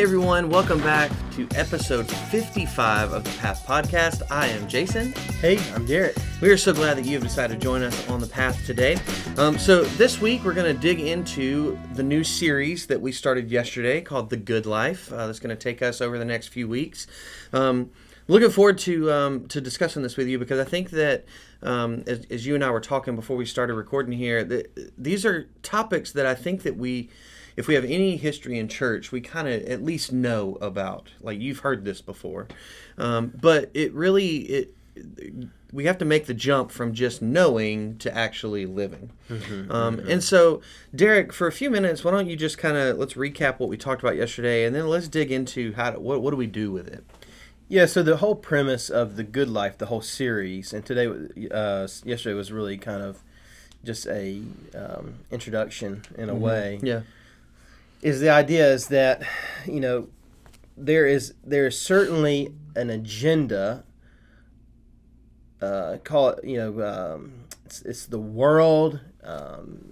Hey everyone, welcome back to episode 55 of the Path Podcast. I am Jason. Hey, I'm Derek. We are so glad that you have decided to join us on the path today. Um, so, this week we're going to dig into the new series that we started yesterday called The Good Life. Uh, that's going to take us over the next few weeks. Um, looking forward to um, to discussing this with you because I think that um, as, as you and I were talking before we started recording here, that these are topics that I think that we if we have any history in church, we kind of at least know about. Like you've heard this before, um, but it really it we have to make the jump from just knowing to actually living. Mm-hmm, um, mm-hmm. And so, Derek, for a few minutes, why don't you just kind of let's recap what we talked about yesterday, and then let's dig into how to, what what do we do with it. Yeah, so the whole premise of the Good Life, the whole series, and today, uh, yesterday was really kind of just a um, introduction in a mm-hmm. way. Yeah is the idea is that you know there is there is certainly an agenda. Uh, call it you know um, it's, it's the world. Um,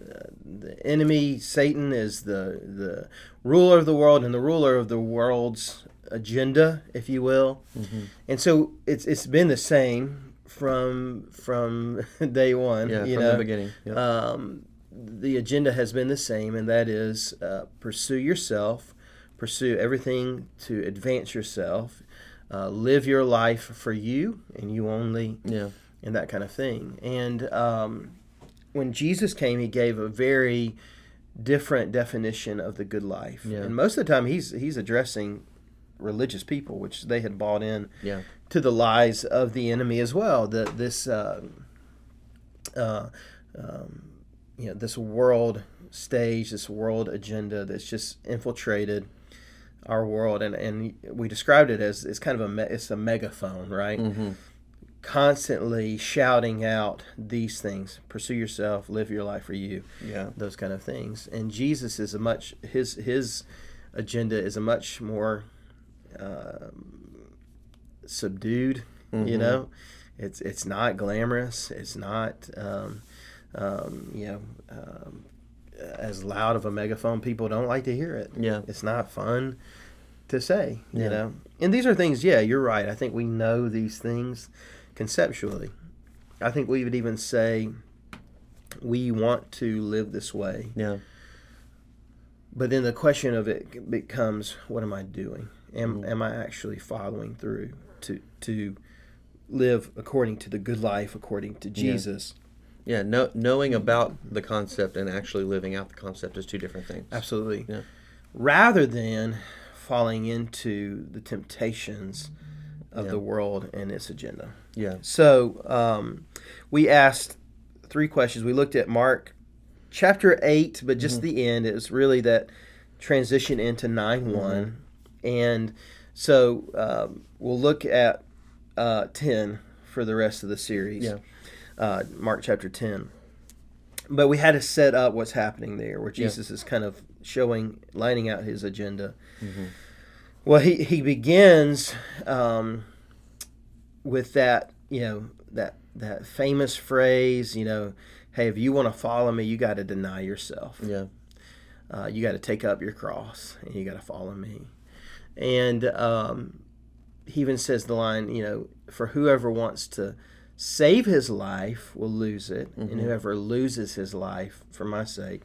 the enemy Satan is the the ruler of the world and the ruler of the world's agenda, if you will. Mm-hmm. And so it's it's been the same from from day one. Yeah, you from know? the beginning. Yep. Um, the agenda has been the same, and that is uh, pursue yourself, pursue everything to advance yourself, uh, live your life for you and you only, yeah, and that kind of thing. And um, when Jesus came, he gave a very different definition of the good life. Yeah. And most of the time, he's he's addressing religious people, which they had bought in yeah. to the lies of the enemy as well. That this. Uh, uh, um, you know this world stage, this world agenda that's just infiltrated our world, and and we described it as it's kind of a me, it's a megaphone, right? Mm-hmm. Constantly shouting out these things: pursue yourself, live your life for you, yeah, those kind of things. And Jesus is a much his his agenda is a much more um, subdued. Mm-hmm. You know, it's it's not glamorous. It's not. Um, um, you know, um, as loud of a megaphone, people don't like to hear it. Yeah, it's not fun to say. Yeah. You know, and these are things. Yeah, you're right. I think we know these things conceptually. I think we would even say we want to live this way. Yeah. But then the question of it becomes, what am I doing? Am mm. am I actually following through to to live according to the good life, according to Jesus? Yeah yeah, know, knowing about the concept and actually living out the concept is two different things. Absolutely. Yeah. Rather than falling into the temptations of yeah. the world and its agenda. Yeah. So um, we asked three questions. We looked at Mark chapter 8, but just mm-hmm. the end. It was really that transition into 9 1. Mm-hmm. And so um, we'll look at uh, 10 for the rest of the series. Yeah uh, Mark chapter 10. But we had to set up what's happening there, where Jesus yeah. is kind of showing, lining out his agenda. Mm-hmm. Well, he, he begins um, with that, you know, that that famous phrase, you know, hey, if you want to follow me, you got to deny yourself. Yeah. Uh, you got to take up your cross and you got to follow me. And um, he even says the line, you know, for whoever wants to save his life will lose it, mm-hmm. and whoever loses his life for my sake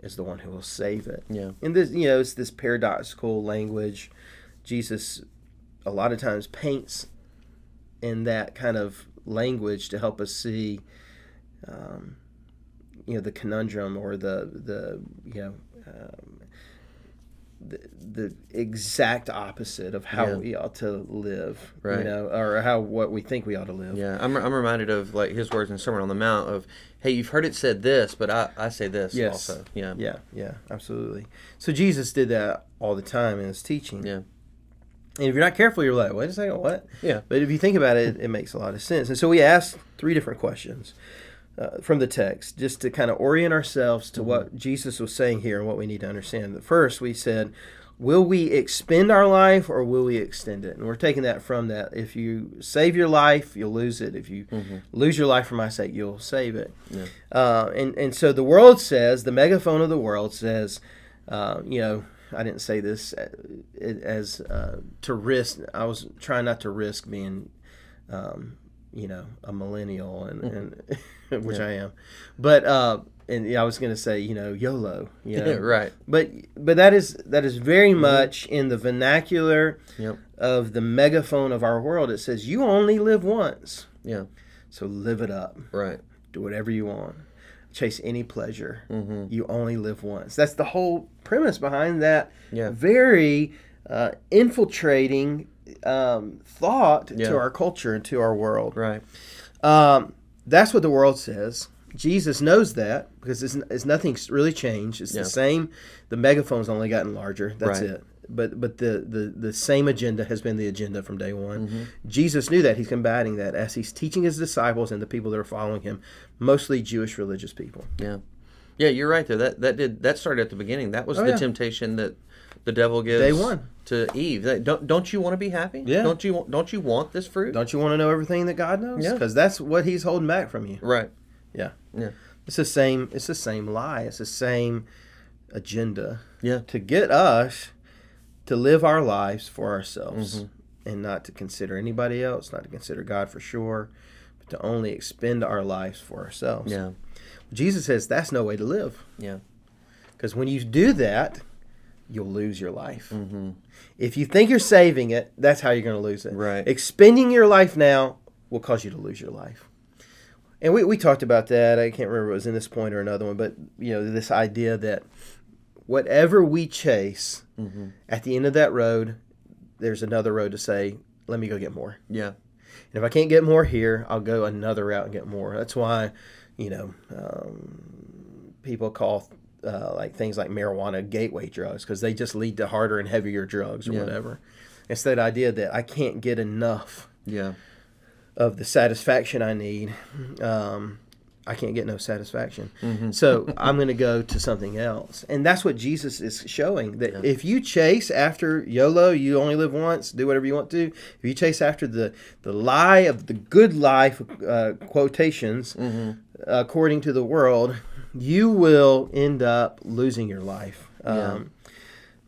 is the one who will save it. Yeah. And this, you know, it's this paradoxical language. Jesus, a lot of times, paints in that kind of language to help us see, um, you know, the conundrum or the the you know. Um, the, the exact opposite of how yeah. we ought to live, right? You know, or how what we think we ought to live. Yeah, I'm, I'm reminded of like his words in Sermon on the Mount of, "Hey, you've heard it said this, but I, I say this yes. also." Yeah, yeah, yeah, absolutely. So Jesus did that all the time in his teaching. Yeah. And if you're not careful, you're like, wait a second, what? Yeah. But if you think about it, it makes a lot of sense. And so we asked three different questions uh, from the text just to kind of orient ourselves to mm-hmm. what Jesus was saying here and what we need to understand. The first, we said, will we expend our life or will we extend it? And we're taking that from that. If you save your life, you'll lose it. If you mm-hmm. lose your life for my sake, you'll save it. Yeah. Uh, and, and so the world says, the megaphone of the world says, uh, you know, I didn't say this uh, as uh, to risk. I was trying not to risk being, um, you know, a millennial, and, and which Yeah. I am. But uh, and I was going to say, you know, YOLO. You know, right. but but that is that is very much in the vernacular Yep. of the megaphone of our world. It says you only live once, Yeah. so live it up. Right. Do whatever you want. Chase any pleasure. Mm-hmm. You only live once. That's the whole premise behind that Yeah. very uh, infiltrating um, thought Yeah. to our culture and to our world. Right. Um, that's what the world says. Jesus knows that because it's, it's nothing's really changed. It's Yeah. the same. The megaphone's only gotten larger. That's Right. it. But but the, the the same agenda has been the agenda from day one. Mm-hmm. Jesus knew that. He's combating that as he's teaching his disciples and the people that are following him, mostly Jewish religious people. Yeah. Yeah, you're right there. That that did that started at the beginning. That was Oh, the yeah. temptation that the devil gives Day one. to Eve. Don't don't you want to be happy? Yeah. Don't you want- don't you want this fruit? Don't you want to know everything that God knows? Yeah. Because that's what He's holding back from you. Right. Yeah. Yeah. It's the same. It's the same lie. It's the same agenda. Yeah. To get us to live our lives for ourselves Mm-hmm. and not to consider anybody else, not to consider God for sure, but to only expend our lives for ourselves. Yeah. Jesus says that's no way to live. Yeah. Because when you do that, you'll lose your life. Mm-hmm. If you think you're saving it, that's how you're going to lose it. Right. Expending your life now will cause you to lose your life. And we, we talked about that. I can't remember if it was in this point or another one, but you know, this idea that whatever we chase Mm-hmm. at the end of that road, there's another road to say, let me go get more. Yeah. And if I can't get more here, I'll go another route and get more. That's why, you know, um, people call uh, like things like marijuana gateway drugs because they just lead to harder and heavier drugs or Yeah. whatever. It's that idea that I can't get enough Yeah. of the satisfaction I need. Um, I can't get no satisfaction. Mm-hmm. So I'm going to go to something else. And that's what Jesus is showing that Yeah. if you chase after YOLO, you only live once, do whatever you want to. If you chase after the, the lie of the good life, uh, quotations, Mm-hmm. according to the world, you will end up losing your life. Yeah. Um,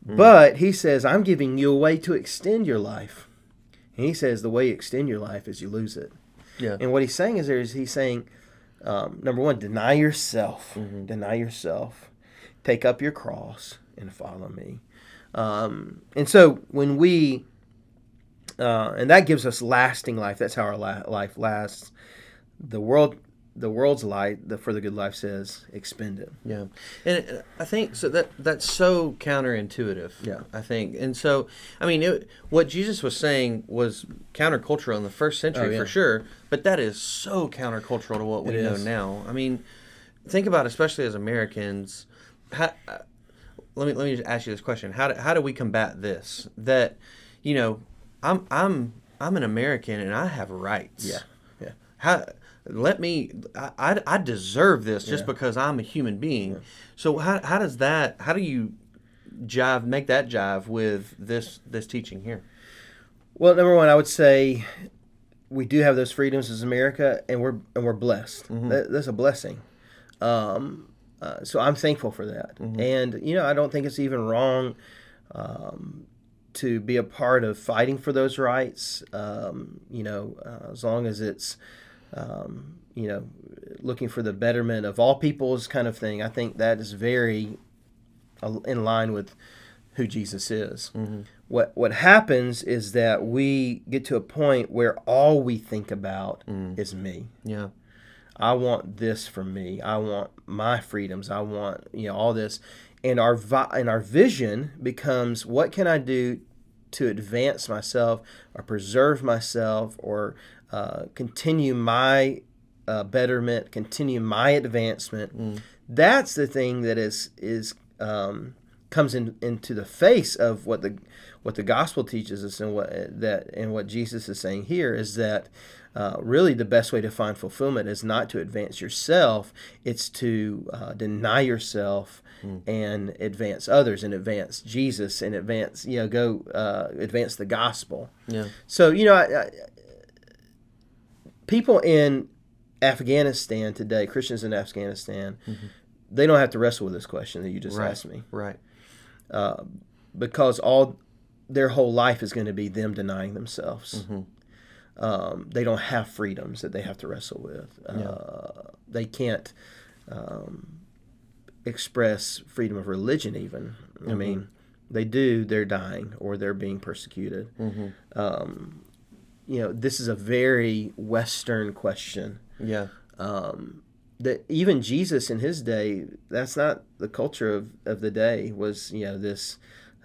But he says, I'm giving you a way to extend your life. And he says the way you extend your life is you lose it. Yeah. And what he's saying is there is he's saying, um, number one, deny yourself, Mm-hmm. deny yourself, take up your cross and follow me. Um, and so when we, uh, and that gives us lasting life. That's how our la- life lasts. The world, the world's light, the for the good life says, expend it. Yeah, and I think so that that's so counterintuitive. Yeah. I think, and so I mean, it, what Jesus was saying was countercultural in the first century Oh, yeah. for sure, but that is so countercultural to what we It know is. now. I mean, think about especially as Americans. How, uh, let me let me just ask you this question: How do, how do we combat this? That you know, I'm I'm I'm an American and I have rights. Yeah, yeah. How let me I, I, deserve this just Yeah. because I'm a human being. So how, how does that how do you jive make that jive with this this teaching here? Well, number one, I would say we do have those freedoms as America, and we're and we're blessed. That, that's a blessing. Um, uh, so I'm thankful for that. And you know, I don't think it's even wrong um, to be a part of fighting for those rights. Um, you know, uh, as long as it's um, you know looking for the betterment of all people's kind of thing. I think that is very uh, in line with who Jesus is. What what happens is that we get to a point where all we think about is me. Yeah. I want this for me. I want my freedoms. I want you know all this, and our vi- and our vision becomes what can I do to advance myself or preserve myself or uh, continue my uh, betterment, continue my advancement. That's the thing that is is um, comes in, into the face of what the what the gospel teaches us and what that and what Jesus is saying here is that uh, really the best way to find fulfillment is not to advance yourself it's to uh, deny yourself and advance others and advance Jesus and advance you know go uh, advance the gospel Yeah. so you know I, I, people in Afghanistan today Christians in Afghanistan they don't have to wrestle with this question that you just Right. asked me Right. because all their whole life is going to be them denying themselves. Um, they don't have freedoms that they have to wrestle with. Uh, they can't um, express freedom of religion, even. I mean, they do, they're dying or they're being persecuted. Um, you know, this is a very Western question Yeah. um, that even Jesus in his day, that's not the culture of, of the day. Was you know this,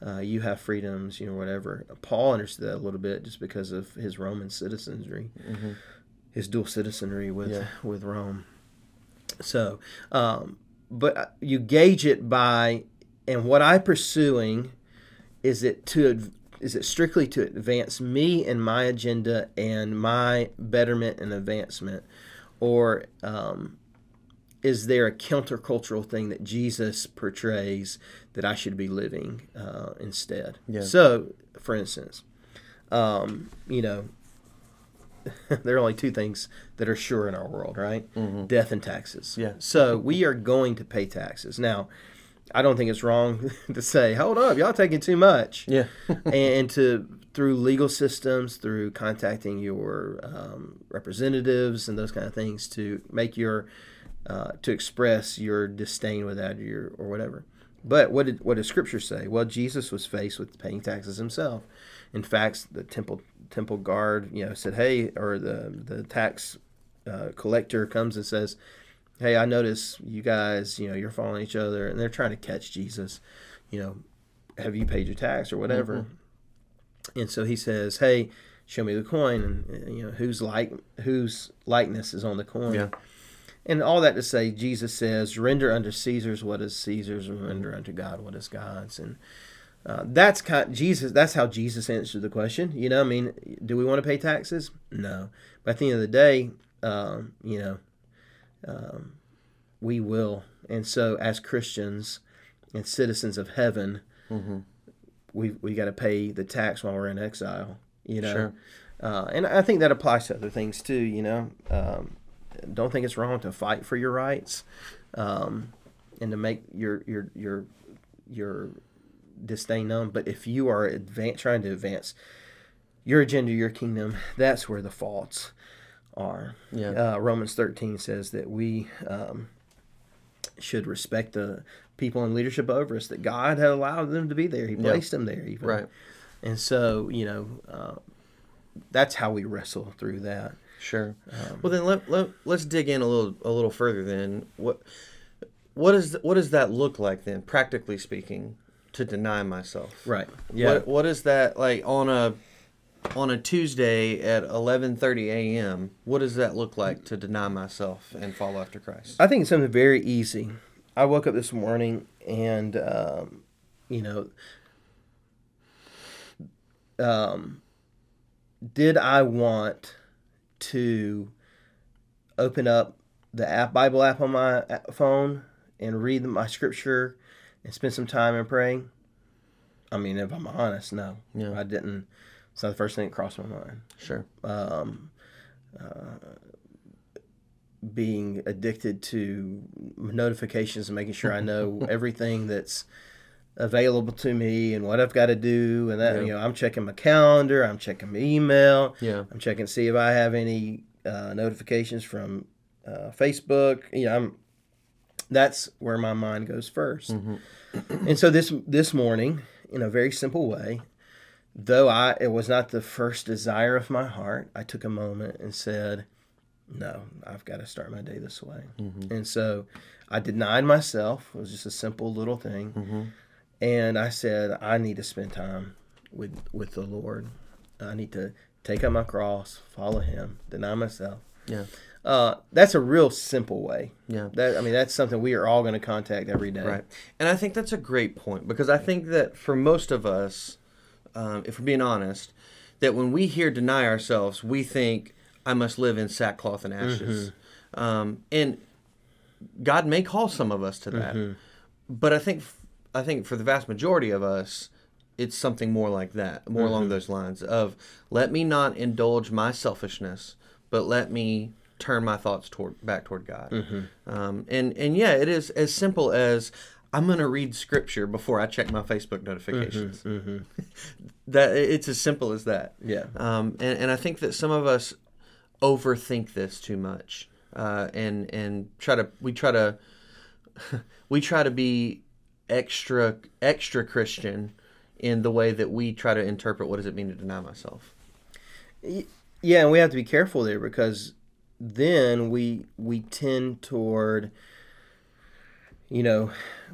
uh, you have freedoms, you know whatever. Paul understood that a little bit just because of his Roman citizenry, his dual citizenry with Yeah. with Rome. So, um, but you gauge it by, and what I pursuing, is it to is it strictly to advance me and my agenda and my betterment and advancement, or um, is there a countercultural thing that Jesus portrays that I should be living uh, instead? Yeah. So, for instance, um, you know, there are only two things that are sure in our world, right? Death and taxes. Yeah. So we are going to pay taxes. Now, I don't think it's wrong to say, hold up, y'all taking too much Yeah. and to through legal systems, through contacting your um, representatives and those kind of things to make your uh, to express your disdain with that or your or whatever. But what did what does Scripture say? Well, Jesus was faced with paying taxes himself. In fact, the temple temple guard, you know, said, "Hey," or the the tax uh, collector comes and says, "Hey, I notice you guys, you know, you're following each other," and they're trying to catch Jesus. You know, have you paid your tax or whatever? And so he says, "Hey, show me the coin, and you know whose like whose likeness is on the coin." Yeah. And all that to say, Jesus says, "Render unto Caesar's what is Caesar's, and render unto God what is God's." And uh, that's kind Jesus. That's how Jesus answered the question. You know, I mean, do we want to pay taxes? No, but at the end of the day, um, you know, um, we will. And so, as Christians and citizens of heaven, we we got to pay the tax while we're in exile. You know, Sure. uh, and I think that applies to other things too. You know, um, don't think it's wrong to fight for your rights, um, and to make your your your your disdain known. But if you are advan- trying to advance your agenda, your kingdom, that's where the faults are. Yeah. Uh, Romans 13 says that we um, should respect the people in leadership over us, that God had allowed them to be there. He Yeah. placed them there, even. Right. And so, you know, uh, that's how we wrestle through that. Sure. well, then let, let let's dig in a little a little further. Then what what is what does that look like then, practically speaking, to deny myself? Right. Yeah. What what is that like on a on a Tuesday at eleven thirty a.m. What does that look like to deny myself and follow after Christ? I think it's something very easy. I woke up this morning and, um, you know, um, did I want to open up the app Bible app on my phone and read my scripture and spend some time in praying? I mean, if I'm honest, no, Yeah. I didn't. It's not the first thing that crossed my mind. Sure. Um, uh, being addicted to notifications and making sure I know everything that's available to me and what I've got to do and that Yeah. you know I'm checking my calendar, I'm checking my email, Yeah. I'm checking to see if I have any uh, notifications from uh, Facebook. You know, I'm that's where my mind goes 1st and so this this morning, in a very simple way, though I it was not the first desire of my heart, I took a moment and said, "No, I've got to start my day this way." And so I denied myself. It was just a simple little thing, and I said, "I need to spend time with with the Lord. I need to take up my cross, follow Him, deny myself." Yeah. Uh, that's a real simple way. Yeah. That I mean, that's something we are all going to contact every day. Right. And I think that's a great point because I think that for most of us, um, if we're being honest, that when we hear deny ourselves, we think, I must live in sackcloth and ashes. Um, and God may call some of us to that. But I think, I think for the vast majority of us, it's something more like that, more along those lines of let me not indulge my selfishness, but let me turn my thoughts toward back toward God. Um, and and yeah, it is as simple as I'm going to read scripture before I check my Facebook notifications. Mm-hmm. That it's as simple as that. Yeah. Um, and, and I think that some of us overthink this too much, uh, and and try to we try to we try to be extra extra Christian in the way that we try to interpret what does it mean to deny myself. Yeah, and we have to be careful there because then we we tend toward you know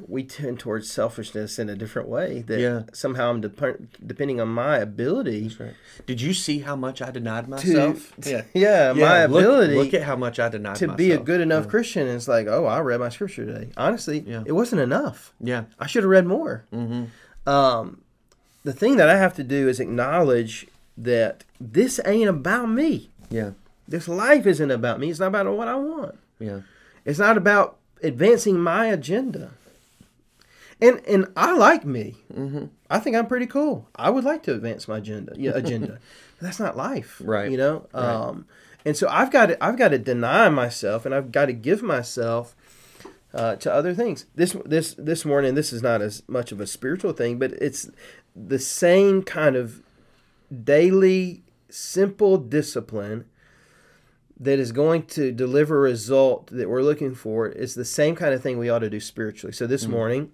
we tend towards selfishness in a different way that Yeah. somehow I'm dep- depending on my ability Did you see how much I denied myself? yeah yeah, my look- ability Look, at how much I denied to myself. be a good enough Christian It's like oh I read my scripture today honestly Yeah. it wasn't enough Yeah. I should have read more Mm-hmm. um, the thing that I have to do is acknowledge that this ain't about me Yeah. this life isn't about me it's not about what I want Yeah. It's not about advancing my agenda. And and I like me. Mm-hmm. I think I'm pretty cool. I would like to advance my agenda. Yeah, agenda. But that's not life, Right. You know. Right. Um, and so I've got to I've got to deny myself, and I've got to give myself uh, to other things. This this this morning, this is not as much of a spiritual thing, but it's the same kind of daily simple discipline that is going to deliver a result that we're looking for is the same kind of thing we ought to do spiritually. So this morning,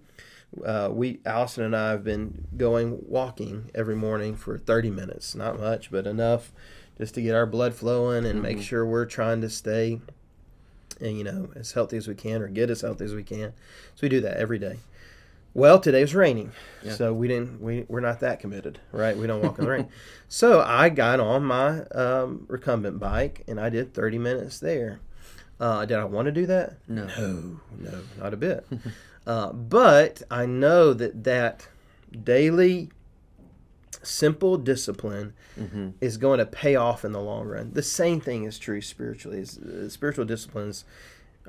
uh, we Allison and I have been going walking every morning for 30 minutes. Not much, but enough just to get our blood flowing and make sure we're trying to stay, and you know, as healthy as we can or get as healthy as we can. So we do that every day. Well, today was raining, Yeah. so we didn't. We we're not that committed, right? We don't walk in the rain. So I got on my um, recumbent bike and I did 30 minutes there. Uh, did I want to do that? No. No, no, not a bit. uh, but I know that that daily simple discipline Mm-hmm. is going to pay off in the long run. The same thing is true spiritually. Is uh, spiritual disciplines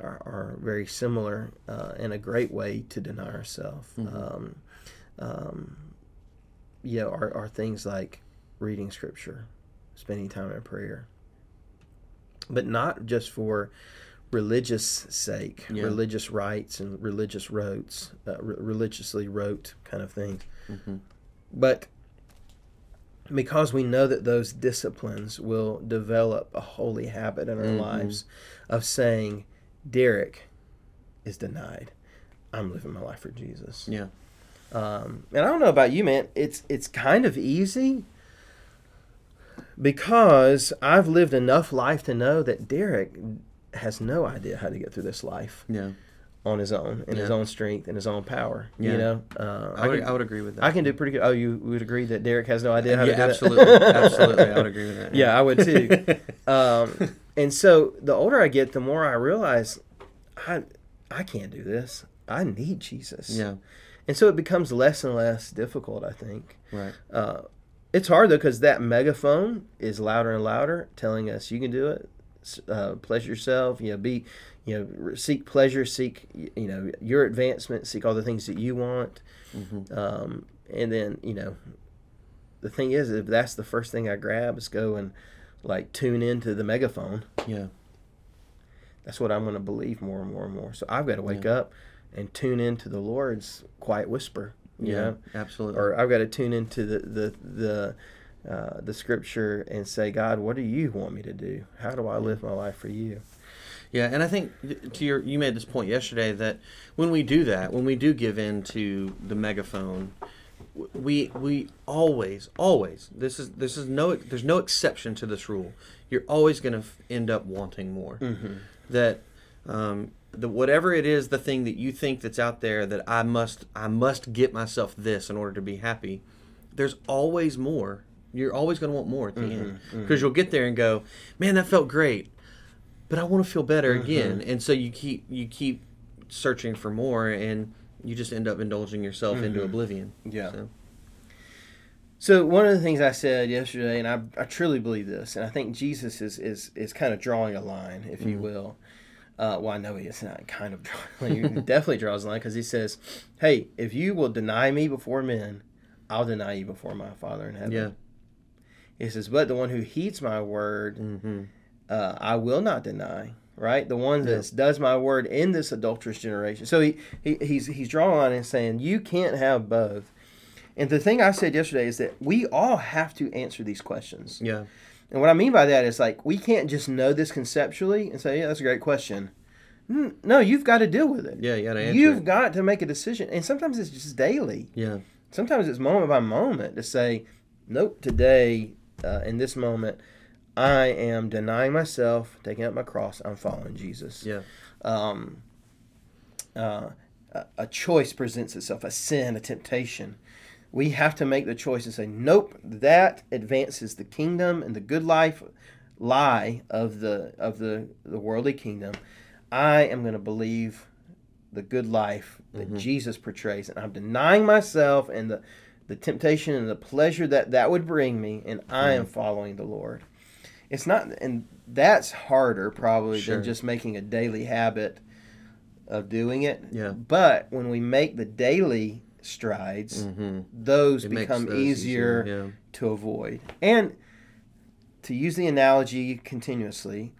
are, are very similar uh, in a great way to deny ourselves. Um, um, you know, are, are things like reading scripture, spending time in prayer, but not just for religious sake, Yeah. religious rites and religious rotes, uh, re- religiously rote kind of things, Mm-hmm. but because we know that those disciplines will develop a holy habit in our Mhm. lives of saying, Derek is denied. I'm living my life for Jesus. Yeah. Um, and I don't know about you, man. It's it's kind of easy because I've lived enough life to know that Derek has no idea how to get through this life Yeah. on his own, in his own strength, and his own power. Yeah. You know, uh, I would, can, I would agree with that. I can do pretty good. Oh, you would agree that Derek has no idea how yeah, to do absolutely. that? absolutely. I would agree with that. Yeah, I would too. um, and so the older I get, the more I realize I I can't do this. I need Jesus. Yeah. And so it becomes less and less difficult. I think. Right. Uh, it's hard though because that megaphone is louder and louder, telling us you can do it. Uh, pleasure yourself. You know, be, you know, seek pleasure, seek you know your advancement, seek all the things that you want. Mm-hmm. Um, and then you know, the thing is, if that's the first thing I grab, is go and like tune into the megaphone. Yeah. That's what I'm going to believe more and more and more. So I've got to wake Yeah. up and tune into the Lord's quiet whisper. Yeah. know? Absolutely. or I've got to tune into the the the uh, the scripture and say, God, what do you want me to do? How do I live my life for you? Yeah, and I think to your you made this point yesterday that when we do that, when we do give in to the megaphone, we we always always this is this is no there's no exception to this rule. You're always going to end up wanting more. Mm-hmm. That um, the whatever it is, the thing that you think that's out there that I must I must get myself this in order to be happy. There's always more. You're always going to want more at the mm-hmm. end mm-hmm. because you'll get there and go, man, that felt great but I want to feel better again. And so you keep you keep searching for more, and you just end up indulging yourself into oblivion. Yeah. So, So one of the things I said yesterday, and I, I truly believe this, and I think Jesus is is, is kind of drawing a line, if you will. Uh, well, I know he is not kind of drawing. He definitely draws a line because he says, "Hey, if you will deny me before men, I'll deny you before my Father in heaven." yeah. He says, "But the one who heeds my word, hmm uh, I will not deny. Right? The one that does my word in this adulterous generation. So he, he he's he's drawing on and saying you can't have both. And the thing I said yesterday is that we all have to answer these questions. Yeah. And what I mean by that is like we can't just know this conceptually and say, yeah, that's a great question. No, you've got to deal with it. Yeah, you got to answer. You've it. got to make a decision, and sometimes it's just daily. Yeah. Sometimes it's moment by moment to say, nope, today, uh, in this moment, I am denying myself, taking up my cross. I'm following Jesus. Yeah. Um, uh, a- choice presents itself, a sin, a temptation. We have to make the choice and say, nope, that advances the kingdom and the good life lie of the of the, the worldly kingdom. I am going to believe the good life that Jesus portrays, and I'm denying myself and the the temptation and the pleasure that that would bring me, and I am following the Lord. It's not, and that's harder probably Sure. than just making a daily habit of doing it. Yeah. But when we make the daily strides, Mm-hmm. those It become those easier Yeah. to avoid. And to use the analogy continuously,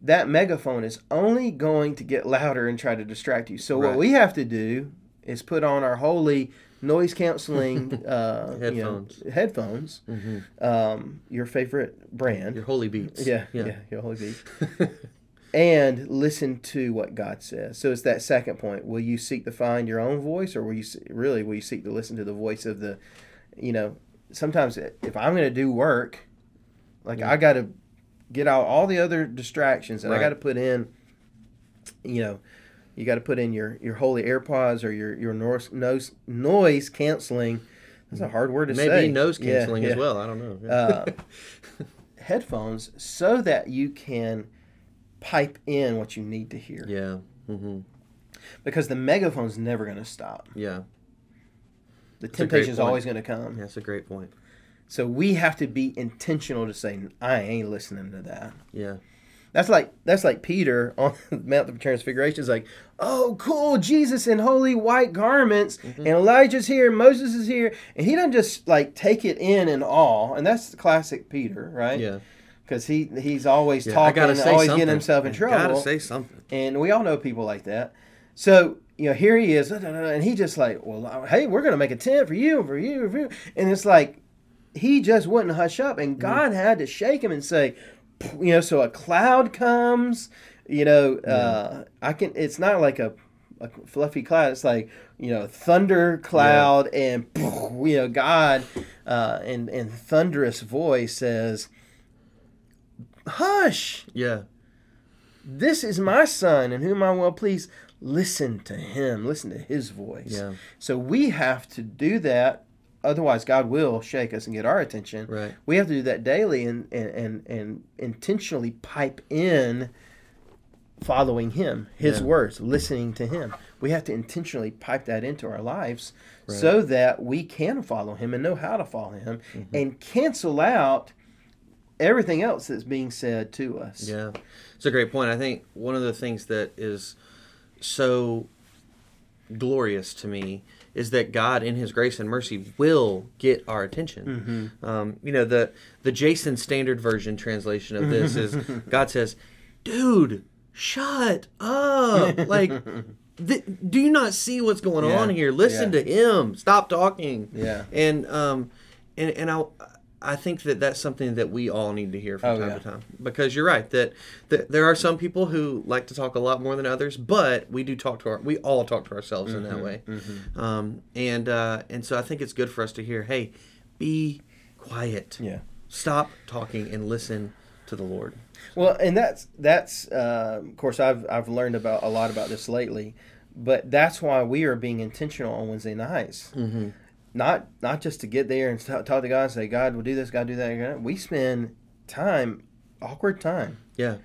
that megaphone is only going to get louder and try to distract you. So Right. what we have to do is put on our holy noise canceling uh, you know, Headphones. headphones, Mm-hmm. um, your favorite brand. Your holy beats. yeah, yeah, your holy beats. and listen to what God says. So it's that second point. Will you seek to find your own voice, or will you really will you seek to listen to the voice of the, you know, sometimes if I'm going to do work, like Yeah. I got to get out all the other distractions, and I got to put in, you know, you got to put in your your holy AirPods or your your noise noise, noise canceling. That's a hard word to Maybe say. Maybe nose canceling yeah as well. I don't know. Yeah. Uh, headphones so that you can pipe in what you need to hear yeah. Mm-hmm. because the megaphone's never going to stop Yeah. the a great temptation's always going to come That's a great point. so we have to be intentional to say i ain't listening to that Yeah. That's like that's like peter on the mount of transfiguration is like oh cool jesus in holy white garments mm-hmm. and elijah's here moses is here and he doesn't just like take it in and all and that's the classic peter right Yeah. because he he's always yeah. Talking and always something. getting himself in I trouble. Gotta say something. and we all know people like that. So you know, here he is, and he just like, well, hey, we're gonna make a tent for you, for you, for you, and it's like he just wouldn't hush up, and mm-hmm. God had to shake him and say, you know, so a cloud comes, you know, uh, I can. It's not like a a fluffy cloud. It's like you know, thunder cloud, and you know, God, uh, in in thunderous voice says, "Hush! Yeah. This is my son, in whom I will please. Listen to him. Listen to his voice." Yeah. So we have to do that. Otherwise, God will shake us and get our attention. Right. We have to do that daily and and and, and intentionally pipe in following him, his Yeah. words, listening to him. We have to intentionally pipe that into our lives Right. so that we can follow him and know how to follow him Mm-hmm. and cancel out everything else that's being said to us. Yeah, it's a great point. I think one of the things that is so glorious to me is that God, in His grace and mercy, will get our attention. Um, you know, the the Jason Standard Version translation of this is God says, "Dude, shut up! Like, th- do you not see what's going Yeah, on here? Listen yeah. to Him. Stop talking." Yeah. and um, and and I. I think that that's something that we all need to hear from Oh, time yeah. to time because you're right that, that there are some people who like to talk a lot more than others, but we do talk to our we all talk to ourselves in Mm-hmm, that way, um, and uh, and so I think it's good for us to hear, hey, be quiet, Yeah. stop talking and listen to the Lord. Well, and that's that's uh, of course I've I've learned about a lot about this lately, but that's why we are being intentional on Wednesday nights. Mm-hmm. Not not just to get there and talk, talk to God and say God will do this, God do that. We spend time, awkward time, Yeah,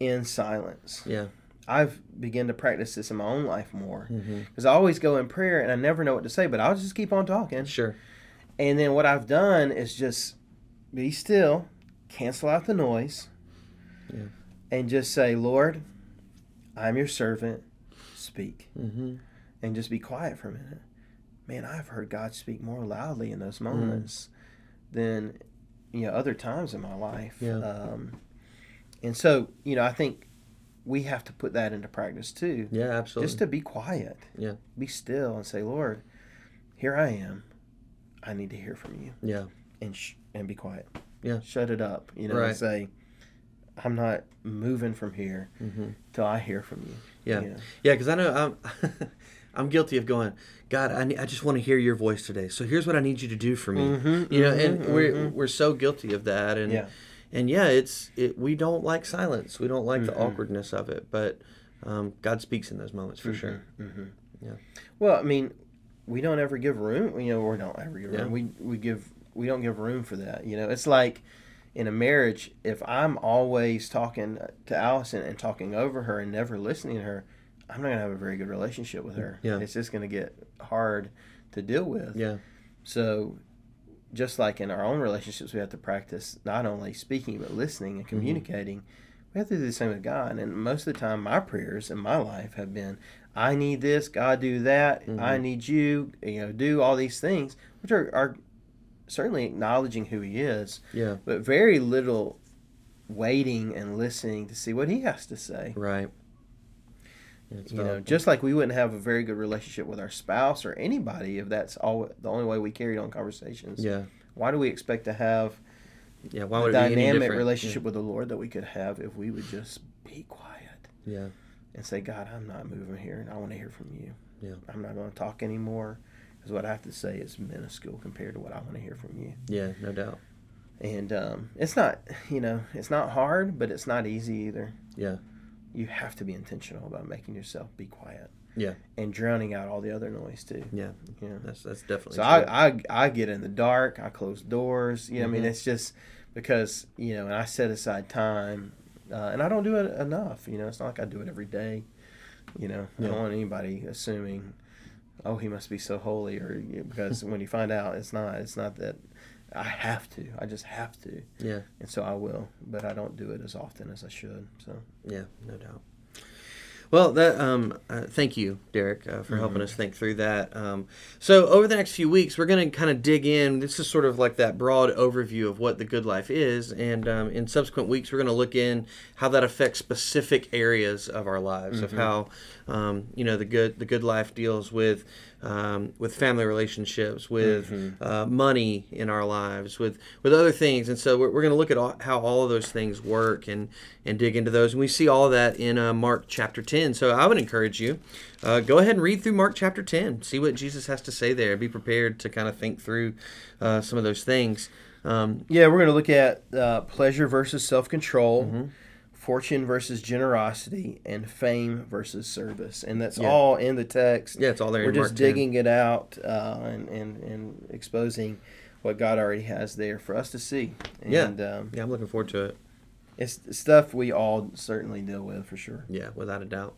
in silence. yeah, I've begun to practice this in my own life more because I always go in prayer and I never know what to say, but I'll just keep on talking. sure, And then what I've done is just be still, cancel out the noise, Yeah. and just say, Lord, I'm your servant, speak. mm-hmm. And just be quiet for a minute. Man, I've heard God speak more loudly in those Mm. moments than you know other times in my life. Yeah. Um, And so, you know, I think we have to put that into practice too. Yeah, absolutely. Just to be quiet. Yeah. Be still and say, Lord, here I am. I need to hear from you. Yeah. And sh- and be quiet. Yeah. Shut it up. You know, Right. and say, I'm not moving from here Mm-hmm. till I hear from you. Yeah. You know? Yeah, because I know I'm I'm guilty of going. God, I, ne- I just want to hear your voice today. So here's what I need you to do for me. Mhm, you know, and mhm, we're mhm. we're so guilty of that. And Yeah. and yeah, it's it. We don't like silence. We don't like the Mhm. awkwardness of it. But um, God speaks in those moments for sure. hmm Yeah. Well, I mean, we don't ever give room. You know, we don't ever give Yeah. room. We we give we don't give room for that. You know, it's like in a marriage. If I'm always talking to Allison and talking over her and never listening to her, I'm not gonna have a very good relationship with her. Yeah. It's just gonna get hard to deal with. Yeah. So, just like in our own relationships, we have to practice not only speaking but listening and communicating. We have to do the same with God. And most of the time, my prayers in my life have been, "I need this, God, do that. I Mhm. need you, you know, do all these things," which are, are certainly acknowledging who He is, Yeah. but very little waiting and listening to see what He has to say. Right. Yeah, it's You know, just like we wouldn't have a very good relationship with our spouse or anybody if that's all the only way we carried on conversations. yeah. Why do we expect to have Yeah. Why would any dynamic relationship with the Lord that we could have if we would just be quiet Yeah. and say, God, I'm not moving here and I want to hear from you. Yeah. I'm not going to talk anymore because what I have to say is minuscule compared to what I want to hear from you. Yeah. No doubt. And um, it's not, you know, it's not hard, but it's not easy either. Yeah. You have to be intentional about making yourself be quiet. Yeah. And drowning out all the other noise too. Yeah. Yeah. That's that's definitely. So. I, I I get in the dark. I close doors. You know, I mean, Mhm. it's just because you know, and I set aside time, uh, and I don't do it enough. You know, it's not like I do it every day. You know, I Yeah. don't want anybody assuming, oh, he must be so holy, or because when you find out, it's not. It's not that I have to. I just have to, yeah. and so I will. But I don't do it as often as I should. So Yeah, no doubt. Well, that um, uh, thank you, Derek, uh, for helping Mhm. us think through that. Um, so, over the next few weeks, we're going to kind of dig in. This is sort of like that broad overview of what the good life is, and um, in subsequent weeks, we're going to look in how that affects specific areas of our lives, of Mhm. how um, you know the good the good life deals with um, with family relationships, with Mhm. uh, money in our lives, with with other things, and so we're, we're going to look at all, how all of those things work and and dig into those, and we see all of that in uh, Mark chapter ten. So I would encourage you, uh, go ahead and read through Mark chapter ten, see what Jesus has to say there. Be prepared to kind of think through uh, some of those things. Um, yeah, we're going to look at uh, pleasure versus self control. Mhm. Fortune versus generosity, and fame versus service. And that's Yeah. all in the text. yeah, it's all there. We're just Mark 10. digging it out uh, and, and, and exposing what God already has there for us to see. Yeah. And um, Yeah, I'm looking forward to it. It's stuff we all certainly deal with for sure. Yeah, without a doubt.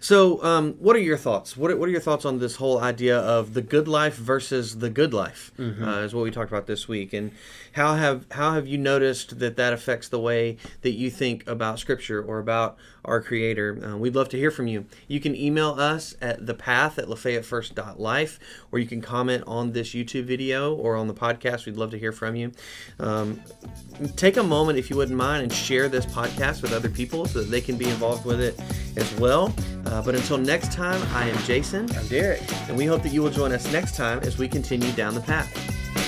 So, um, what are your thoughts? What are, what are your thoughts on this whole idea of the good life versus the good life? Mhm. Uh, is what we talked about this week, and how have how have you noticed that that affects the way that you think about Scripture or about our Creator? Uh, we'd love to hear from you. You can email us at thepath at lafayettefirst.life, or you can comment on this YouTube video or on the podcast. We'd love to hear from you. Um, take a moment, if you wouldn't mind, and share this podcast with other people so that they can be involved with it as well. Uh, but until next time, I am Jason, I'm Derek. and we hope that you will join us next time as we continue down the path.